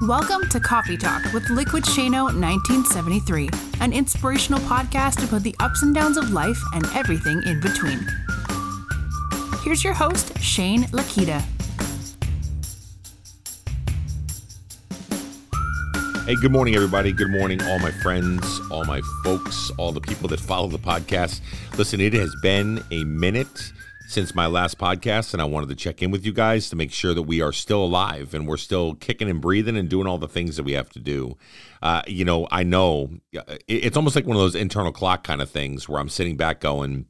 Welcome to Coffee Talk with Liquid Shano 1973, an inspirational podcast about the ups and downs of life and everything in between. Here's your host, Shane Lakita. Hey, good morning, everybody. Good morning, all my friends, all my folks, all the people that follow the podcast. Listen, it has been a minute since my last podcast, and I wanted to check in with you guys to make sure that we are still alive and we're still kicking and breathing and doing all the things that we have to do. Uh, you know, I know it's almost like one of those internal clock kind of things where I'm sitting back going,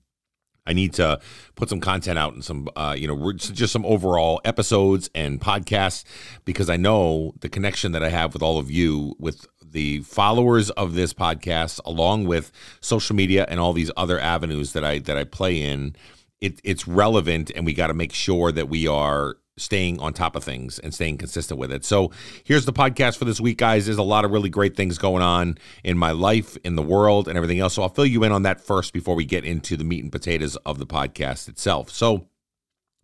I need to put some content out and some, uh, you know, just some overall episodes and podcasts because I know the connection that I have with all of you, with the followers of this podcast, along with social media and all these other avenues that I that I play in it, it's relevant and we got to make sure that we are staying on top of things and staying consistent with it. So here's the podcast for this week, guys. There's a lot of really great things going on in my life, in the world, and everything else. So I'll fill you in on that first before we get into the meat and potatoes of the podcast itself. So,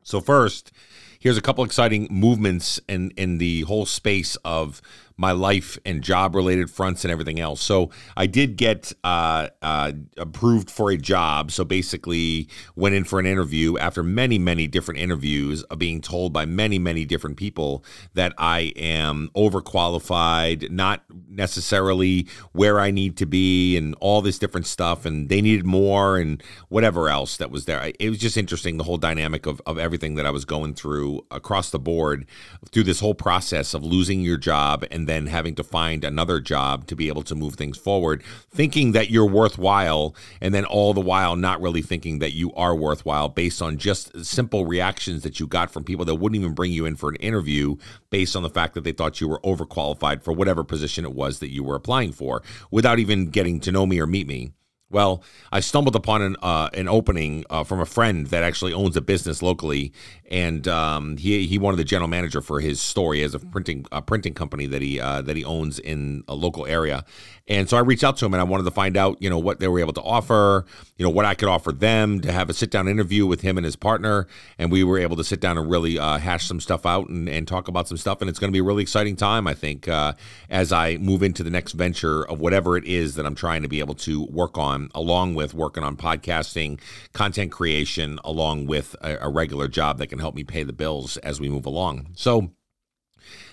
so first, here's a couple exciting movements in in the whole space of my life and job related fronts and everything else. So I did get uh, uh, approved for a job. So basically, went in for an interview after many, many different interviews, of being told by many, many different people that I am overqualified, not necessarily where I need to be, and all this different stuff. And they needed more and whatever else that was there. It was just interesting, the whole dynamic of, of everything that I was going through across the board through this whole process of losing your job and then having to find another job to be able to move things forward, thinking that you're worthwhile, and then all the while not really thinking that you are worthwhile based on just simple reactions that you got from people that wouldn't even bring you in for an interview based on the fact that they thought you were overqualified for whatever position it was that you were applying for without even getting to know me or meet me. Well, I stumbled upon an uh, an opening uh, from a friend that actually owns a business locally, and um, he he wanted the general manager for his store. He has a printing a printing company that he uh, that he owns in a local area, and so I reached out to him and I wanted to find out, you know, what they were able to offer, you know, what I could offer them to have a sit down interview with him and his partner, and we were able to sit down and really uh, hash some stuff out and, and talk about some stuff, and it's going to be a really exciting time, I think, uh, as I move into the next venture of whatever it is that I'm trying to be able to work on along with working on podcasting, content creation, along with a, a regular job that can help me pay the bills as we move along. So,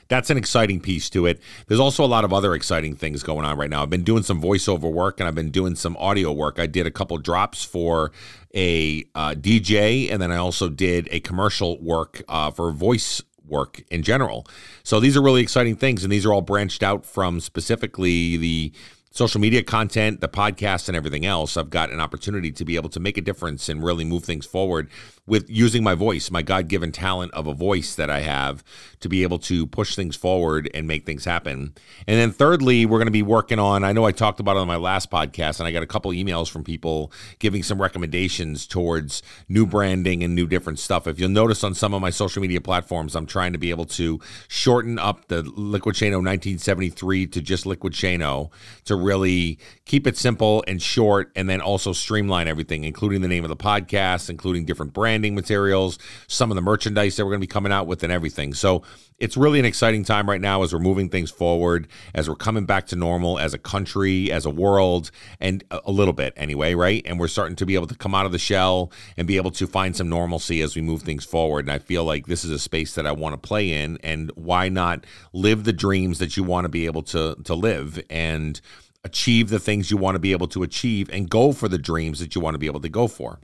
that's an exciting piece to it. There's also a lot of other exciting things going on right now. I've been doing some voiceover work and I've been doing some audio work. I did a couple drops for a uh, DJ, and then I also did a commercial work uh, for voice work in general. So these are really exciting things, and these are all branched out from specifically the social media content, the podcast, and everything else, I've got an opportunity to be able to make a difference and really move things forward with using my voice, my God given talent of a voice that I have to be able to push things forward and make things happen. And then, thirdly, we're going to be working on, I know I talked about it on my last podcast, and I got a couple emails from people giving some recommendations towards new branding and new different stuff. If you'll notice on some of my social media platforms, I'm trying to be able to shorten up the Liquid Shano 1973 to just Liquid Shano to really keep it simple and short, and then also streamline everything, including the name of the podcast, including different brands branding materials, some of the merchandise that we're going to be coming out with, and everything. So it's really an exciting time right now as we're moving things forward, as we're coming back to normal as a country, as a world, and a little bit anyway, right? And we're starting to be able to come out of the shell and be able to find some normalcy as we move things forward. And I feel like this is a space that I want to play in. And why not live the dreams that you want to be able to to live and achieve the things you want to be able to achieve and go for the dreams that you want to be able to go for.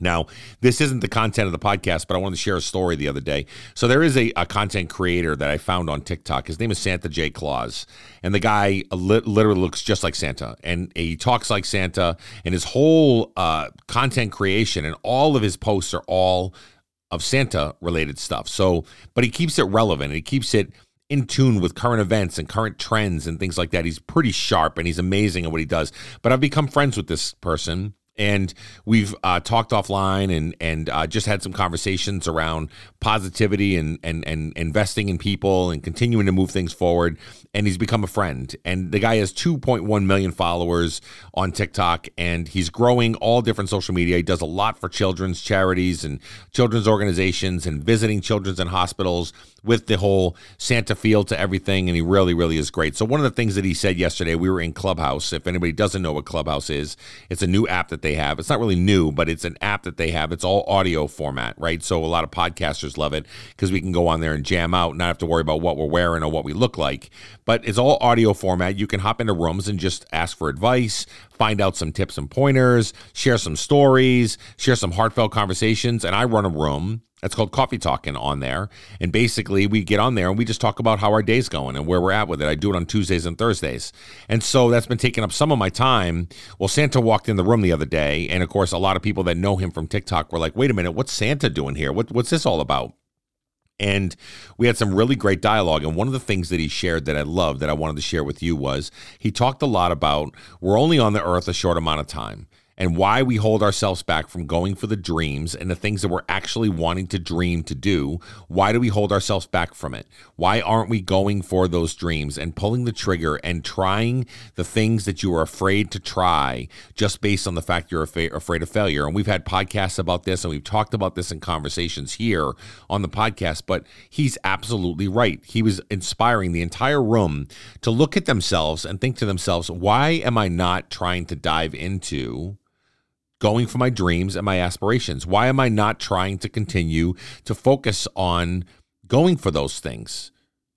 Now, this isn't the content of the podcast, but I wanted to share a story the other day. So there is a, a content creator that I found on TikTok. His name is Santa J. Claus, and the guy li- literally looks just like Santa, and he talks like Santa, and his whole uh, content creation and all of his posts are all of Santa related stuff. So, but he keeps it relevant. And he keeps it in tune with current events and current trends and things like that. He's pretty sharp and he's amazing at what he does. But I've become friends with this person and we've uh, talked offline and and uh, just had some conversations around positivity and, and and investing in people and continuing to move things forward. And he's become a friend. And the guy has 2.1 million followers on TikTok, and he's growing all different social media. He does a lot for children's charities and children's organizations and visiting children's and hospitals with the whole Santa feel to everything, and he really, really is great. So, one of the things that he said yesterday, we were in Clubhouse. If anybody doesn't know what Clubhouse is, it's a new app that they have. It's not really new, but it's an app that they have. It's all audio format, right? So, a lot of podcasters love it because we can go on there and jam out, not have to worry about what we're wearing or what we look like. But it's all audio format. You can hop into rooms and just ask for advice, find out some tips and pointers, share some stories, share some heartfelt conversations. And I run a room it's called Coffee Talking on there. And basically, we get on there and we just talk about how our day's going and where we're at with it. I do it on Tuesdays and Thursdays. And so that's been taking up some of my time. Well, Santa walked in the room the other day. And of course, a lot of people that know him from TikTok were like, wait a minute, what's Santa doing here? What, what's this all about? And we had some really great dialogue. And one of the things that he shared that I loved that I wanted to share with you was he talked a lot about we're only on the earth a short amount of time and why we hold ourselves back from going for the dreams and the things that we're actually wanting to dream to do. Why do we hold ourselves back from it? Why aren't we going for those dreams and pulling the trigger and trying the things that you are afraid to try just based on the fact you're afraid of failure? And we've had podcasts about this and we've talked about this in conversations here on the podcast, but he's absolutely right. He was inspiring the entire room to look at themselves and think to themselves, why am I not trying to dive into? Going for my dreams and my aspirations? Why am I not trying to continue to focus on going for those things,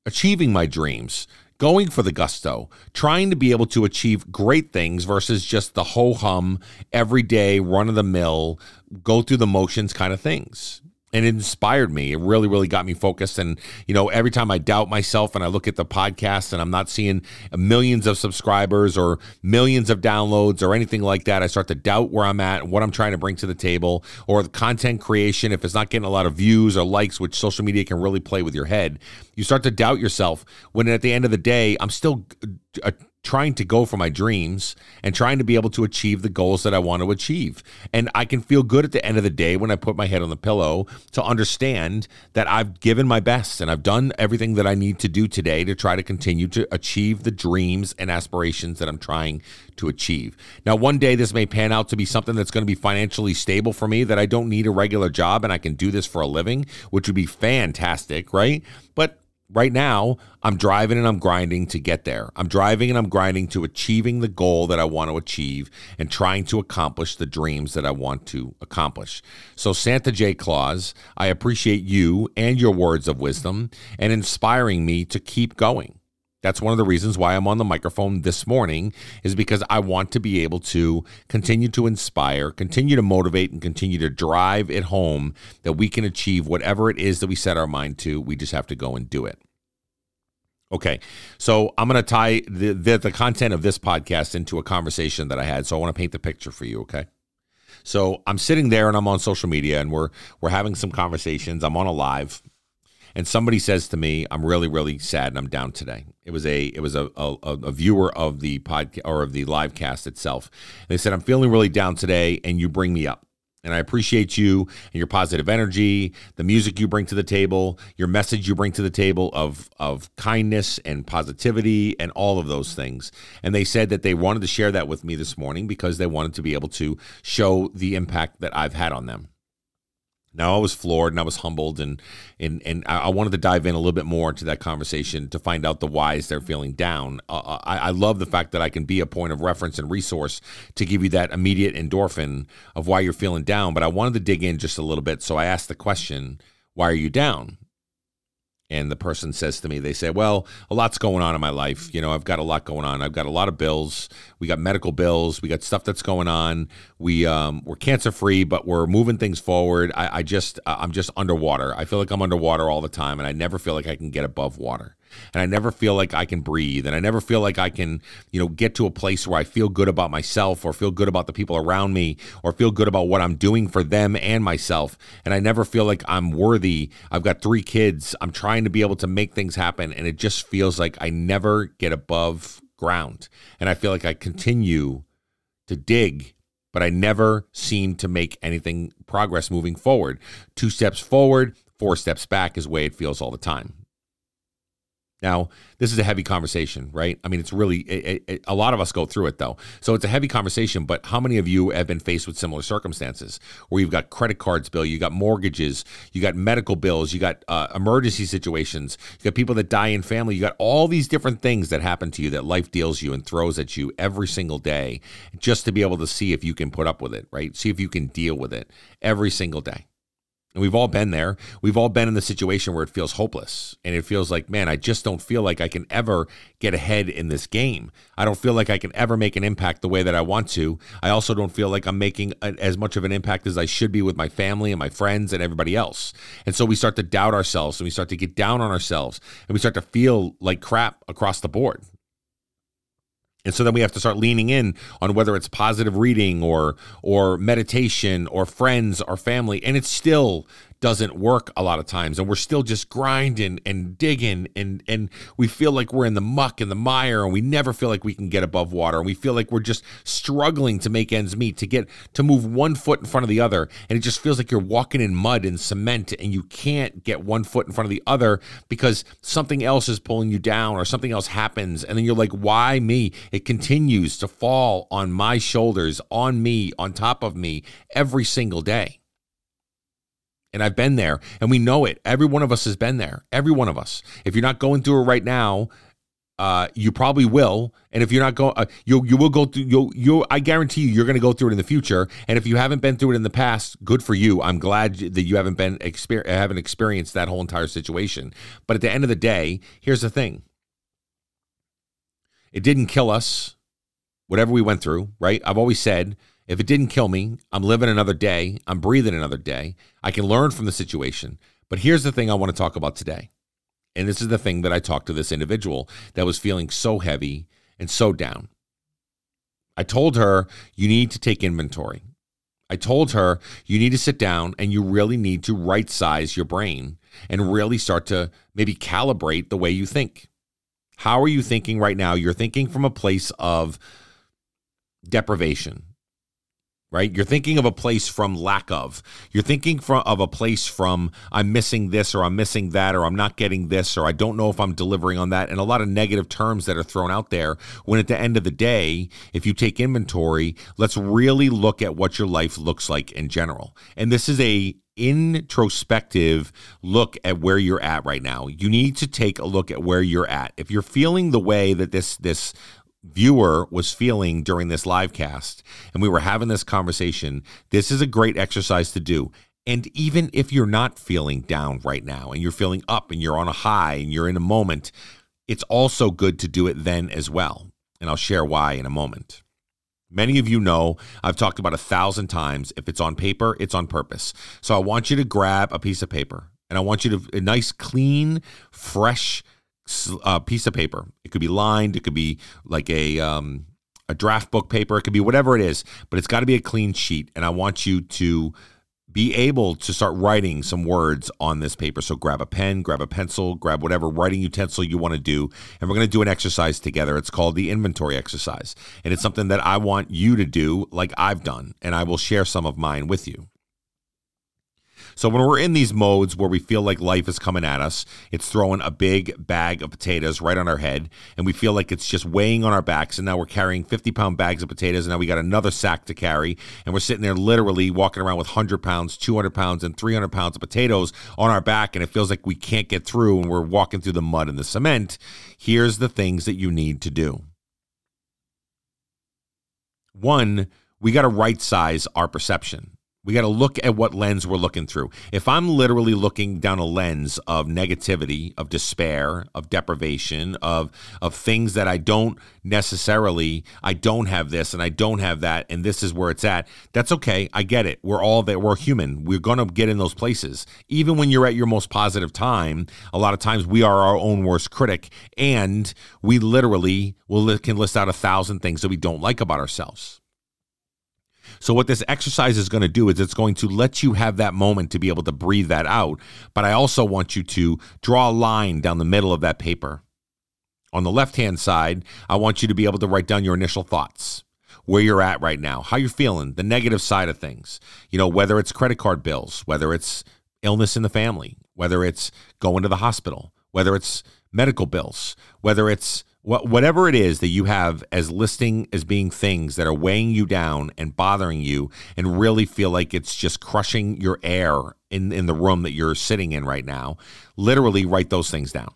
achieving my dreams, going for the gusto, trying to be able to achieve great things versus just the ho hum, everyday, run of the mill, go through the motions kind of things? And it inspired me. It really, really got me focused. And, you know, every time I doubt myself and I look at the podcast and I'm not seeing millions of subscribers or millions of downloads or anything like that, I start to doubt where I'm at, and what I'm trying to bring to the table, or the content creation. If it's not getting a lot of views or likes, which social media can really play with your head, you start to doubt yourself. When at the end of the day, I'm still uh, trying to go for my dreams and trying to be able to achieve the goals that I want to achieve. And I can feel good at the end of the day when I put my head on the pillow to understand that I've given my best and I've done everything that I need to do today to try to continue to achieve the dreams and aspirations that I'm trying to achieve. Now, one day this may pan out to be something that's going to be financially stable for me, that I don't need a regular job and I can do this for a living, which would be fantastic, right? But right now, I'm driving and I'm grinding to get there. I'm driving and I'm grinding to achieving the goal that I want to achieve and trying to accomplish the dreams that I want to accomplish. So, Santa J. Claus, I appreciate you and your words of wisdom and inspiring me to keep going. That's one of the reasons why I'm on the microphone this morning is because I want to be able to continue to inspire, continue to motivate and continue to drive it home that we can achieve whatever it is that we set our mind to. We just have to go and do it. Okay, so I'm going to tie the, the, the content of this podcast into a conversation that I had. So I want to paint the picture for you. Okay, so I'm sitting there and I'm on social media and we're we're having some conversations. I'm on a live, and somebody says to me, "I'm really really sad and I'm down today." It was a it was a a, a viewer of the podcast or of the live cast itself. And they said, "I'm feeling really down today, and you bring me up." And I appreciate you and your positive energy, the music you bring to the table, your message you bring to the table of of kindness and positivity and all of those things. And they said that they wanted to share that with me this morning because they wanted to be able to show the impact that I've had on them. Now I was floored and I was humbled and and and I wanted to dive in a little bit more into that conversation to find out the whys they're feeling down. Uh, uh, I, I, love the fact that I can be a point of reference and resource to give you that immediate endorphin of why you're feeling down. But I wanted to dig in just a little bit, so I asked the question, "Why are you down?" And the person says to me they say well a lot's going on in my life. You know i've got a lot going on. I've got a lot of bills. We got medical bills. We got stuff that's going on. We um, we're cancer free but we're moving things forward. I, I just i'm just underwater. I feel like i'm underwater all the time and i never feel like i can get above water and I never feel like I can breathe and I never feel like I can, you know, get to a place where I feel good about myself or feel good about the people around me or feel good about what I'm doing for them and myself. And I never feel like I'm worthy. I've got three kids. I'm trying to be able to make things happen and it just feels like I never get above ground. And I feel like I continue to dig but I never seem to make anything progress moving forward. Two steps forward, four steps back is the way it feels all the time. Now, this is a heavy conversation, right? I mean, it's really it, it, a lot of us go through it though. So it's a heavy conversation, but how many of you have been faced with similar circumstances where you've got credit cards bill, you got mortgages, you got medical bills, you got uh, emergency situations, you got people that die in family, you got all these different things that happen to you that life deals you and throws at you every single day just to be able to see if you can put up with it, right? See if you can deal with it every single day. And we've all been there. We've all been in the situation where it feels hopeless and it feels like, man, I just don't feel like I can ever get ahead in this game. I don't feel like I can ever make an impact the way that I want to. I also don't feel like I'm making a, as much of an impact as I should be with my family and my friends and everybody else. And so we start to doubt ourselves and we start to get down on ourselves and we start to feel like crap across the board. And so then we have to start leaning in on whether it's positive reading or or meditation or friends or family. And it's still doesn't work a lot of times and we're still just grinding and digging and and we feel like we're in the muck and the mire and we never feel like we can get above water and we feel like we're just struggling to make ends meet to get to move one foot in front of the other and it just feels like you're walking in mud and cement and you can't get one foot in front of the other because something else is pulling you down or something else happens and then you're like why me? It continues to fall on my shoulders on me on top of me every single day and I've been there and we know it. Every one of us has been there. Every one of us. If you're not going through it right now, uh, you probably will. And if you're not going, uh, you you will go through. You you I guarantee you, you're going to go through it in the future. And if you haven't been through it in the past, good for you. I'm glad that you haven't been exper- haven't experienced that whole entire situation. But at the end of the day, here's the thing. It didn't kill us, whatever we went through. Right? I've always said if it didn't kill me, I'm living another day. I'm breathing another day. I can learn from the situation. But here's the thing I want to talk about today. And this is the thing that I talked to this individual that was feeling so heavy and so down. I told her, you need to take inventory. I told her, you need to sit down and you really need to right size your brain and really start to maybe calibrate the way you think. How are you thinking right now? You're thinking from a place of deprivation right? You're thinking of a place from lack of. You're thinking from, of a place from I'm missing this or I'm missing that or I'm not getting this or I don't know if I'm delivering on that and a lot of negative terms that are thrown out there when at the end of the day, if you take inventory, let's really look at what your life looks like in general. And this is a introspective look at where you're at right now. You need to take a look at where you're at. If you're feeling the way that this this viewer was feeling during this live cast and we were having this conversation, this is a great exercise to do. And even if you're not feeling down right now and you're feeling up and you're on a high and you're in a moment, it's also good to do it then as well. And I'll share why in a moment. Many of you know I've talked about a thousand times if it's on paper, it's on purpose. So I want you to grab a piece of paper and I want you to, a nice, clean, fresh uh, piece of paper. It could be lined. It could be like a um, a draft book paper. It could be whatever it is, but it's got to be a clean sheet. And I want you to be able to start writing some words on this paper. So grab a pen, grab a pencil, grab whatever writing utensil you want to do, and we're going to do an exercise together. It's called the inventory exercise, and it's something that I want you to do like I've done, and I will share some of mine with you. So when we're in these modes where we feel like life is coming at us, it's throwing a big bag of potatoes right on our head, and we feel like it's just weighing on our backs. And now we're carrying 50 pound bags of potatoes, and now we got another sack to carry, and we're sitting there literally walking around with 100 pounds, 200 pounds, and 300 pounds of potatoes on our back, and it feels like we can't get through, and we're walking through the mud and the cement. Here's the things that you need to do. One, we got to right size our perception. We got to look at what lens we're looking through. If I'm literally looking down a lens of negativity, of despair, of deprivation, of of things that I don't necessarily, I don't have this and I don't have that, and this is where it's at. That's okay. I get it. We're all that. We're human. We're gonna get in those places. Even when you're at your most positive time, a lot of times we are our own worst critic, and we literally will can list out a thousand things that we don't like about ourselves. So, what this exercise is going to do is it's going to let you have that moment to be able to breathe that out. But I also want you to draw a line down the middle of that paper. On the left hand side, I want you to be able to write down your initial thoughts. where you're at right now, how you're feeling, the negative side of things. You know, whether it's credit card bills, whether it's illness in the family, whether it's going to the hospital, whether it's medical bills, whether it's whatever it is that you have as listing as being things that are weighing you down and bothering you and really feel like it's just crushing your air in, in the room that you're sitting in right now, literally write those things down.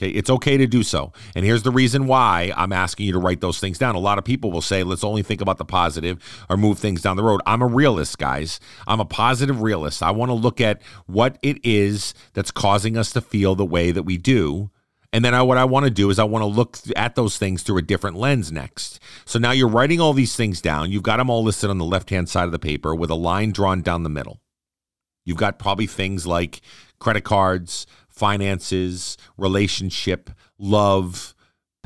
Okay, it's okay to do so. And here's the reason why I'm asking you to write those things down. A lot of people will say, let's only think about the positive or move things down the road. I'm a realist, guys. I'm a positive realist. I want to look at what it is that's causing us to feel the way that we do. And then I, what I want to do is I want to look at those things through a different lens next. So now you're writing all these things down. You've got them all listed on the left hand side of the paper with a line drawn down the middle. You've got probably things like credit cards, finances, relationship, love,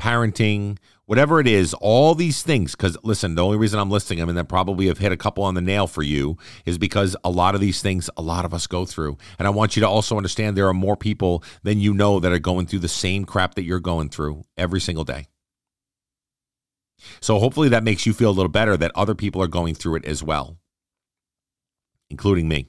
parenting, whatever it is, all these things. Because listen, the only reason I'm listing them and then probably have hit a couple on the nail for you is because a lot of these things, a lot of us go through. And I want you to also understand there are more people than you know that are going through the same crap that you're going through every single day. So hopefully that makes you feel a little better that other people are going through it as well, including me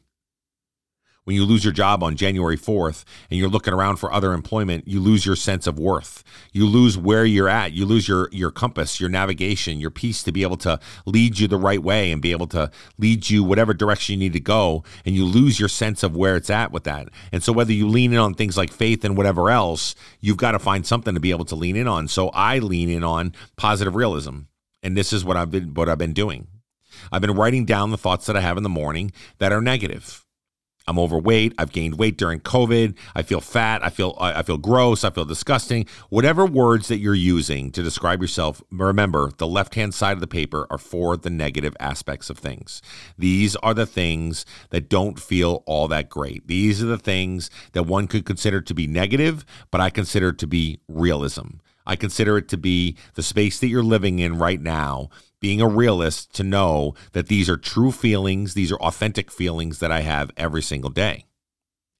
when you lose your job on January 4th and you're looking around for other employment, you lose your sense of worth. You lose where you're at. You lose your your compass, your navigation, your piece to be able to lead you the right way and be able to lead you whatever direction you need to go and you lose your sense of where it's at with that. And so whether you lean in on things like faith and whatever else, you've got to find something to be able to lean in on. So I lean in on positive realism. And this is what I've been what I've been doing. I've been writing down the thoughts that I have in the morning that are negative. I'm overweight. I've gained weight during COVID. I feel fat. I feel I feel gross. I feel disgusting. Whatever words that you're using to describe yourself, remember the left-hand side of the paper are for the negative aspects of things. These are the things that don't feel all that great. These are the things that one could consider to be negative, but I consider to be realism. I consider it to be the space that you're living in right now being a realist to know that these are true feelings, these are authentic feelings that I have every single day.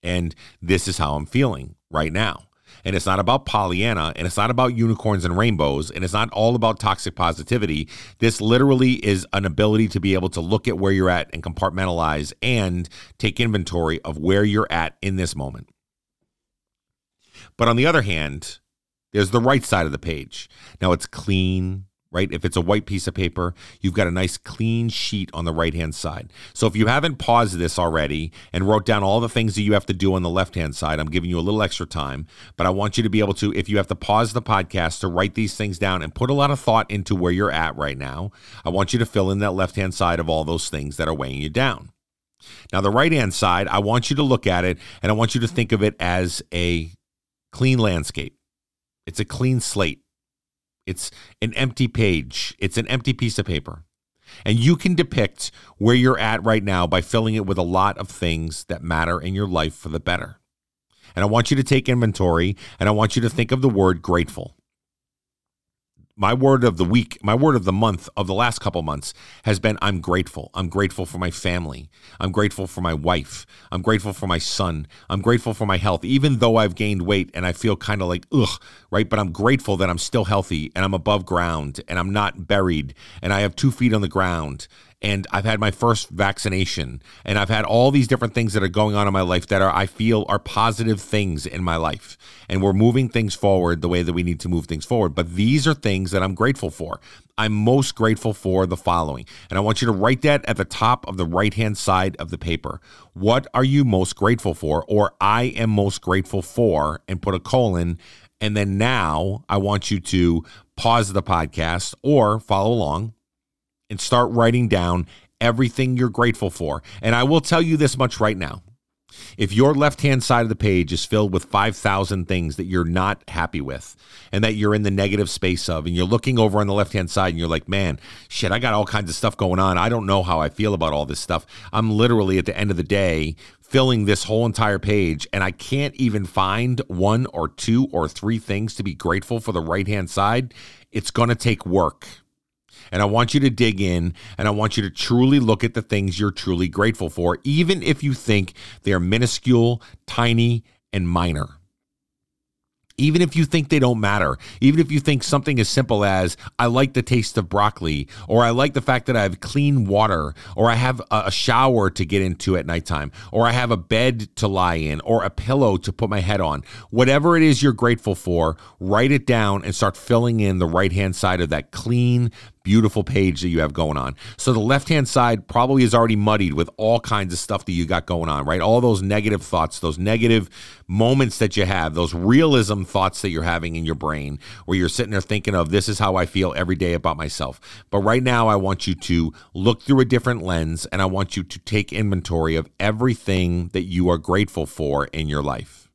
And this is how I'm feeling right now. And it's not about Pollyanna and it's not about unicorns and rainbows and it's not all about toxic positivity. This literally is an ability to be able to look at where you're at and compartmentalize and take inventory of where you're at in this moment. But on the other hand, there's the right side of the page. Now it's clean, right? If it's a white piece of paper, you've got a nice clean sheet on the right hand side. So if you haven't paused this already and wrote down all the things that you have to do on the left hand side, I'm giving you a little extra time, but I want you to be able to, if you have to pause the podcast to write these things down and put a lot of thought into where you're at right now, I want you to fill in that left hand side of all those things that are weighing you down. Now, the right hand side, I want you to look at it and I want you to think of it as a clean landscape. It's a clean slate. It's an empty page, it's an empty piece of paper. And you can depict where you're at right now by filling it with a lot of things that matter in your life for the better. And I want you to take inventory and I want you to think of the word grateful my word of the week, my word of the month of the last couple months has been I'm grateful. I'm grateful for my family. I'm grateful for my wife. I'm grateful for my son. I'm grateful for my health, even though I've gained weight and I feel kind of like, ugh, right? But I'm grateful that I'm still healthy and I'm above ground and I'm not buried and I have two feet on the ground and I've had my first vaccination and I've had all these different things that are going on in my life that are I feel are positive things in my life and we're moving things forward the way that we need to move things forward but these are things that I'm grateful for. I'm most grateful for the following and I want you to write that at the top of the right-hand side of the paper. What are you most grateful for or I am most grateful for and put a colon and then now I want you to pause the podcast or follow along and start writing down everything you're grateful for. And I will tell you this much right now. If your left hand side of the page is filled with 5,000 things that you're not happy with and that you're in the negative space of, and you're looking over on the left hand side and you're like, man, shit, I got all kinds of stuff going on. I don't know how I feel about all this stuff. I'm literally at the end of the day filling this whole entire page and I can't even find one or two or three things to be grateful for the right hand side. It's going to take work. And I want you to dig in and I want you to truly look at the things you're truly grateful for, even if you think they're minuscule, tiny, and minor. even if you think they don't matter, even if you think something as simple as, I like the taste of broccoli, or I like the fact that I have clean water, or I have a shower to get into at nighttime, or I have a bed to lie in, or a pillow to put my head on. Whatever it is you're grateful for, write it down and start filling in the right hand side of that clean, beautiful page that you have going on. So the left hand side probably is already muddied with all kinds of stuff that you got going on, right? All those negative thoughts, those negative moments that you have, those realism thoughts that you're having in your brain where you're sitting there thinking of this is how I feel every day about myself. But right now, I want you to look through a different lens and I want you to take inventory of everything that you are grateful for in your life.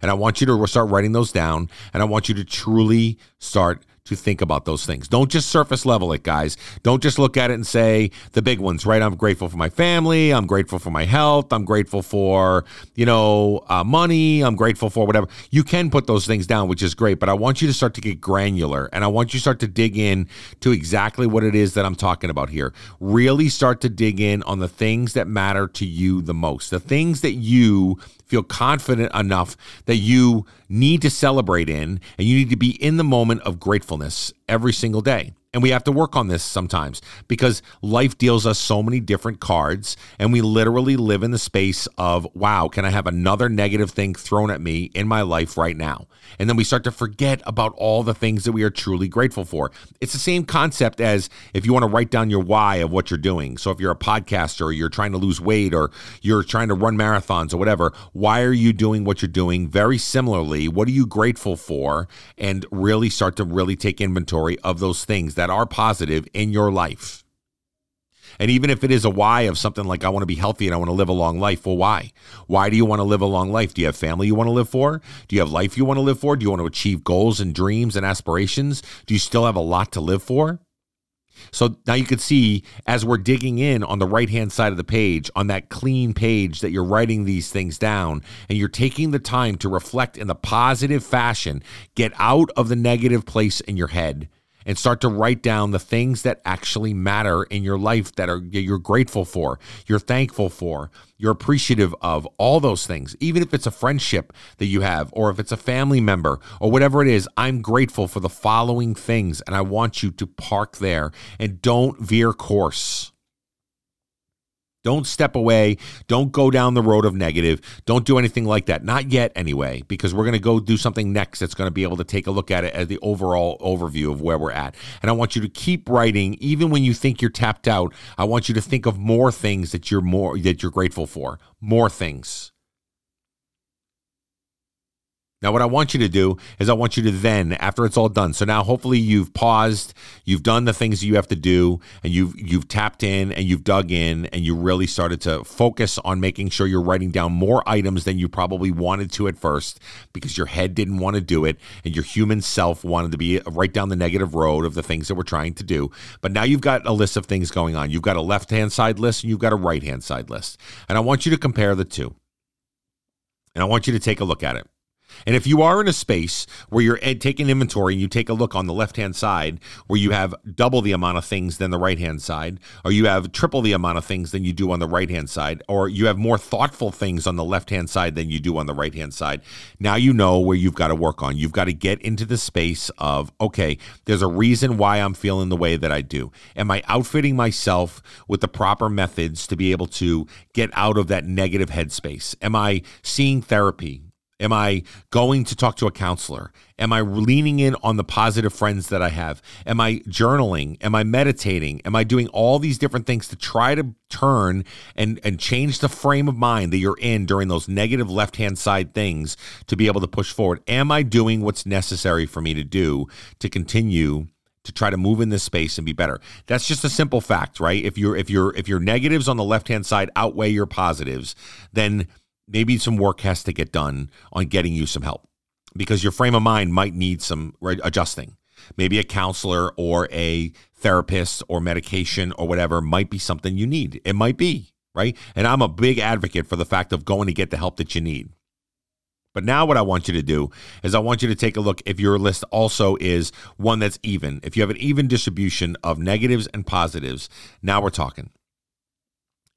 And I want you to start writing those down and I want you to truly start to think about those things. Don't just surface level it, guys. Don't just look at it and say the big ones, right? I'm grateful for my family. I'm grateful for my health. I'm grateful for, you know, uh, money. I'm grateful for whatever. You can put those things down, which is great, but I want you to start to get granular and I want you to start to dig in to exactly what it is that I'm talking about here. Really start to dig in on the things that matter to you the most, the things that you feel confident enough that you need to celebrate in and you need to be in the moment of gratefulness every single day. And we have to work on this sometimes because life deals us so many different cards, and we literally live in the space of, wow, can I have another negative thing thrown at me in my life right now? And then we start to forget about all the things that we are truly grateful for. It's the same concept as if you want to write down your why of what you're doing. So if you're a podcaster, or you're trying to lose weight, or you're trying to run marathons or whatever, why are you doing what you're doing? Very similarly, what are you grateful for? And really start to really take inventory of those things that are positive in your life. And even if it is a why of something like, I want to be healthy and I want to live a long life, well, why? Why do you want to live a long life? Do you have family you want to live for? Do you have life you want to live for? Do you want to achieve goals and dreams and aspirations? Do you still have a lot to live for? So now you can see as we're digging in on the right hand side of the page, on that clean page that you're writing these things down, and you're taking the time to reflect in the positive fashion, get out of the negative place in your head and start to write down the things that actually matter in your life that are you're grateful for, you're thankful for, you're appreciative of, all those things. Even if it's a friendship that you have or if it's a family member or whatever it is, I'm grateful for the following things and I want you to park there and don't veer course. Don't step away. Don't go down the road of negative. Don't do anything like that. Not yet, anyway, because we're going to go do something next that's going to be able to take a look at it as the overall overview of where we're at. And I want you to keep writing, even when you think you're tapped out. I want you to think of more things that you're more that you're grateful for. More things. Now, what I want you to do is I want you to then, after it's all done, so now hopefully you've paused, you've done the things you have to do, and you've you've tapped in and you've dug in, and you really started to focus on making sure you're writing down more items than you probably wanted to at first, because your head didn't want to do it, and your human self wanted to be right down the negative road of the things that we're trying to do. But now you've got a list of things going on. You've got a left hand side list, and you've got a right hand side list, and I want you to compare the two, and I want you to take a look at it. And if you are in a space where you're taking inventory and you take a look on the left hand side where you have double the amount of things than the right hand side, or you have triple the amount of things than you do on the right hand side, or you have more thoughtful things on the left hand side than you do on the right hand side, now you know where you've got to work on. You've got to get into the space of, okay, there's a reason why I'm feeling the way that I do. Am I outfitting myself with the proper methods to be able to get out of that negative headspace? Am I seeing therapy? Am I going to talk to a counselor? Am I leaning in on the positive friends that I have? Am I journaling? Am I meditating? Am I doing all these different things to try to turn and and change the frame of mind that you're in during those negative left-hand side things to be able to push forward? Am I doing what's necessary for me to do to continue to try to move in this space and be better. That's just a simple fact, right? If you're if you're if your negatives on the left-hand side outweigh your positives, then maybe some work has to get done on getting you some help because your frame of mind might need some adjusting. Maybe a counselor or a therapist or medication or whatever might be something you need. It might be, right? And I'm a big advocate for the fact of going to get the help that you need. But now, what I want you to do is I want you to take a look if your list also is one that's even. If you have an even distribution of negatives and positives, now we're talking.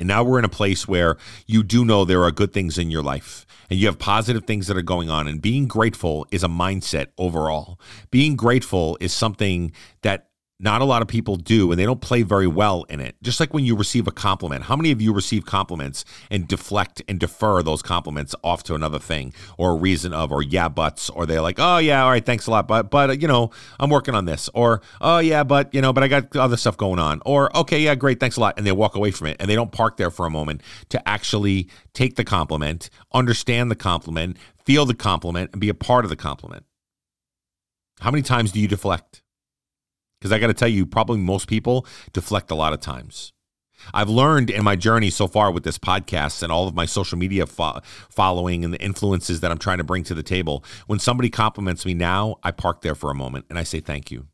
And now we're in a place where you do know there are good things in your life and you have positive things that are going on. And being grateful is a mindset overall. Being grateful is something that not a lot of people do, and they don't play very well in it. Just like when you receive a compliment, how many of you receive compliments and deflect and defer those compliments off to another thing or a reason of, or yeah, buts, or they're like, oh yeah, all right, thanks a lot, but but you know, I'm working on this, or oh yeah, but you know, but I got other stuff going on, or okay, yeah, great, thanks a lot, and they walk away from it, and they don't park there for a moment to actually take the compliment, understand the compliment, feel the compliment, and be a part of the compliment. How many times do you deflect? Because I got to tell you, probably most people deflect a lot of times. I've learned in my journey so far with this podcast and all of my social media fo- following and the influences that I'm trying to bring to the table. When somebody compliments me now, I park there for a moment and I say thank you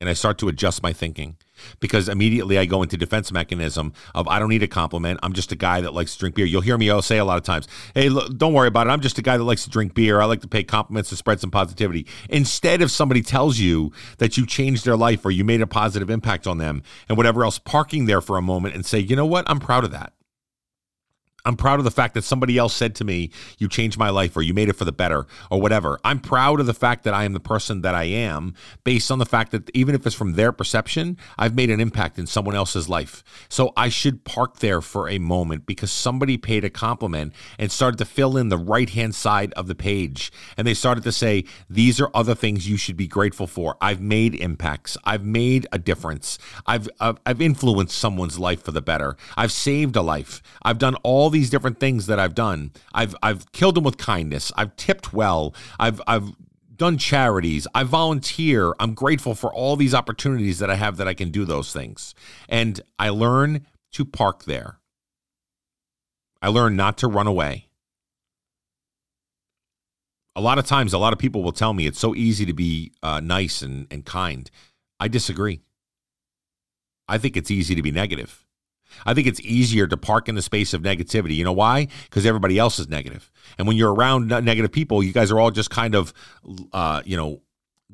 and I start to adjust my thinking because immediately I go into defense mechanism of I don't need a compliment. I'm just a guy that likes to drink beer. You'll hear me say a lot of times, "Hey, look, don't worry about it. I'm just a guy that likes to drink beer. I like to pay compliments to spread some positivity." Instead, if somebody tells you that you changed their life or you made a positive impact on them and whatever else, parking there for a moment and say, "You know what? I'm proud of that." I'm proud of the fact that somebody else said to me, You changed my life, or you made it for the better, or whatever. I'm proud of the fact that I am the person that I am based on the fact that even if it's from their perception, I've made an impact in someone else's life. So I should park there for a moment because somebody paid a compliment and started to fill in the right hand side of the page. And they started to say, These are other things you should be grateful for. I've made impacts, I've made a difference, I've, I've, I've influenced someone's life for the better, I've saved a life, I've done all these different things that I've done. I've I've killed them with kindness. I've tipped well. I've I've done charities. I volunteer. I'm grateful for all these opportunities that I have that I can do those things. And I learn to park there. I learn not to run away. A lot of times, a lot of people will tell me it's so easy to be uh, nice and, and kind. I disagree. I think it's easy to be negative. I think it's easier to park in the space of negativity. You know why? Because everybody else is negative. And when you're around negative people, you guys are all just kind of, uh, you know,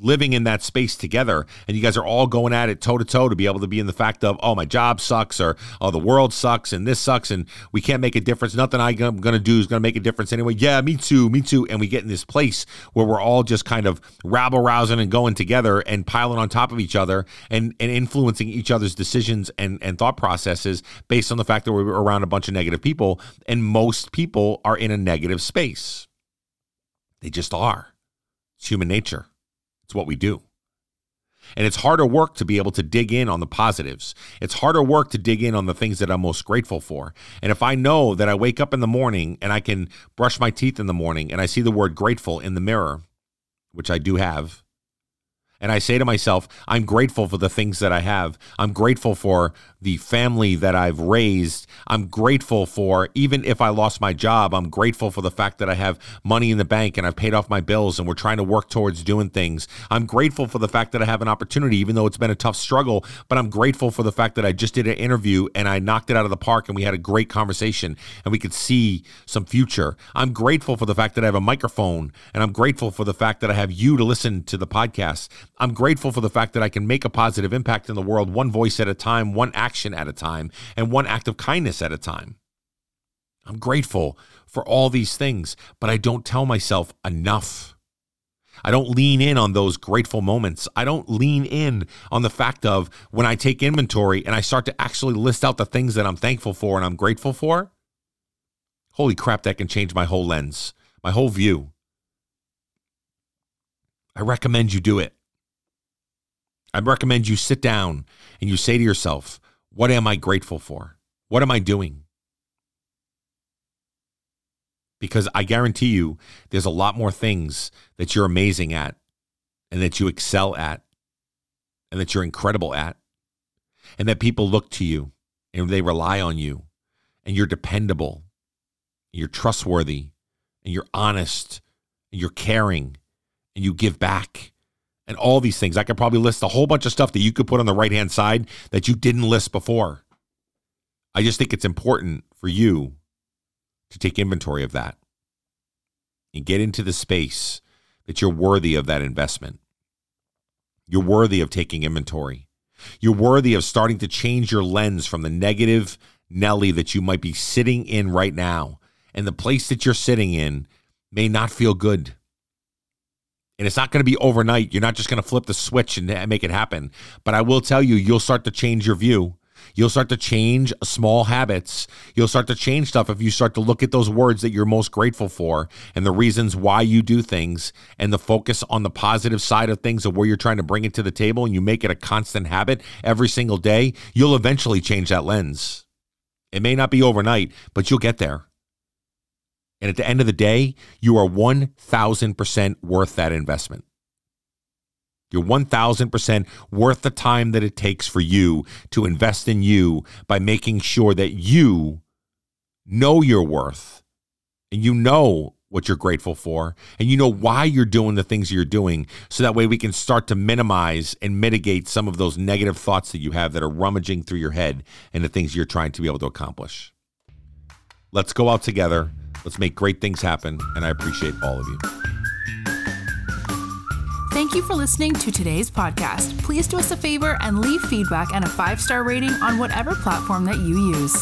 living in that space together and you guys are all going at it toe to toe to be able to be in the fact of oh my job sucks or oh the world sucks and this sucks and we can't make a difference. Nothing i'm to do is to make a difference anyway. Yeah me too me too. And we get in this place where we're all just kind of rabble rousing and going together and piling on top of each other and and influencing each other's decisions and and thought processes based on the fact that we're around a bunch of negative people and most people are in a negative space. They just are. It's human nature it's what we do. And it's harder work to be able to dig in on the positives. It's harder work to dig in on the things that I'm most grateful for. And if I know that I wake up in the morning and I can brush my teeth in the morning and I see the word grateful in the mirror, which I do have, and I say to myself, I'm grateful for the things that I have. I'm grateful for the family that I've raised. I'm grateful for, even if I lost my job, I'm grateful for the fact that I have money in the bank and I've paid off my bills and we're trying to work towards doing things. I'm grateful for the fact that I have an opportunity, even though it's been a tough struggle, but I'm grateful for the fact that I just did an interview and I knocked it out of the park and we had a great conversation and we could see some future. I'm grateful for the fact that I have a microphone and I'm grateful for the fact that I have you to listen to the podcast. I'm grateful for the fact that I can make a positive impact in the world, one voice at a time, one action at a time, and one act of kindness at a time. I'm grateful for all these things, but I don't tell myself enough. I don't lean in on those grateful moments. I don't lean in on the fact of when I take inventory and I start to actually list out the things that I'm thankful for and I'm grateful for. Holy crap, that can change my whole lens, my whole view. I recommend you do it. I recommend you sit down and you say to yourself, what am I grateful for? What am I doing? Because I guarantee you, there's a lot more things that you're amazing at and that you excel at and that you're incredible at and that people look to you and they rely on you and you're dependable, and you're trustworthy, and you're honest, and you're caring, and you give back and all these things. I could probably list a whole bunch of stuff that you could put on the right hand side that you didn't list before. I just think it's important for you to take inventory of that and get into the space that you're worthy of that investment. You're worthy of taking inventory. You're worthy of starting to change your lens from the negative Nelly that you might be sitting in right now. And the place that you're sitting in may not feel good. And it's not going to be overnight. You're not just going to flip the switch and make it happen. But I will tell you, you'll start to change your view. You'll start to change small habits. You'll start to change stuff if you start to look at those words that you're most grateful for and the reasons why you do things and the focus on the positive side of things of where you're trying to bring it to the table and you make it a constant habit every single day. You'll eventually change that lens. It may not be overnight, but you'll get there. And at the end of the day, you are 1000% worth that investment. You're 1000% worth the time that it takes for you to invest in you by making sure that you know your worth and you know what you're grateful for and you know why you're doing the things you're doing so that way we can start to minimize and mitigate some of those negative thoughts that you have that are rummaging through your head and the things you're trying to be able to accomplish. Let's go out together. Let's make great things happen and I appreciate all of you. Thank you for listening to today's podcast. Please do us a favor and leave feedback and a five star rating on whatever platform that you use.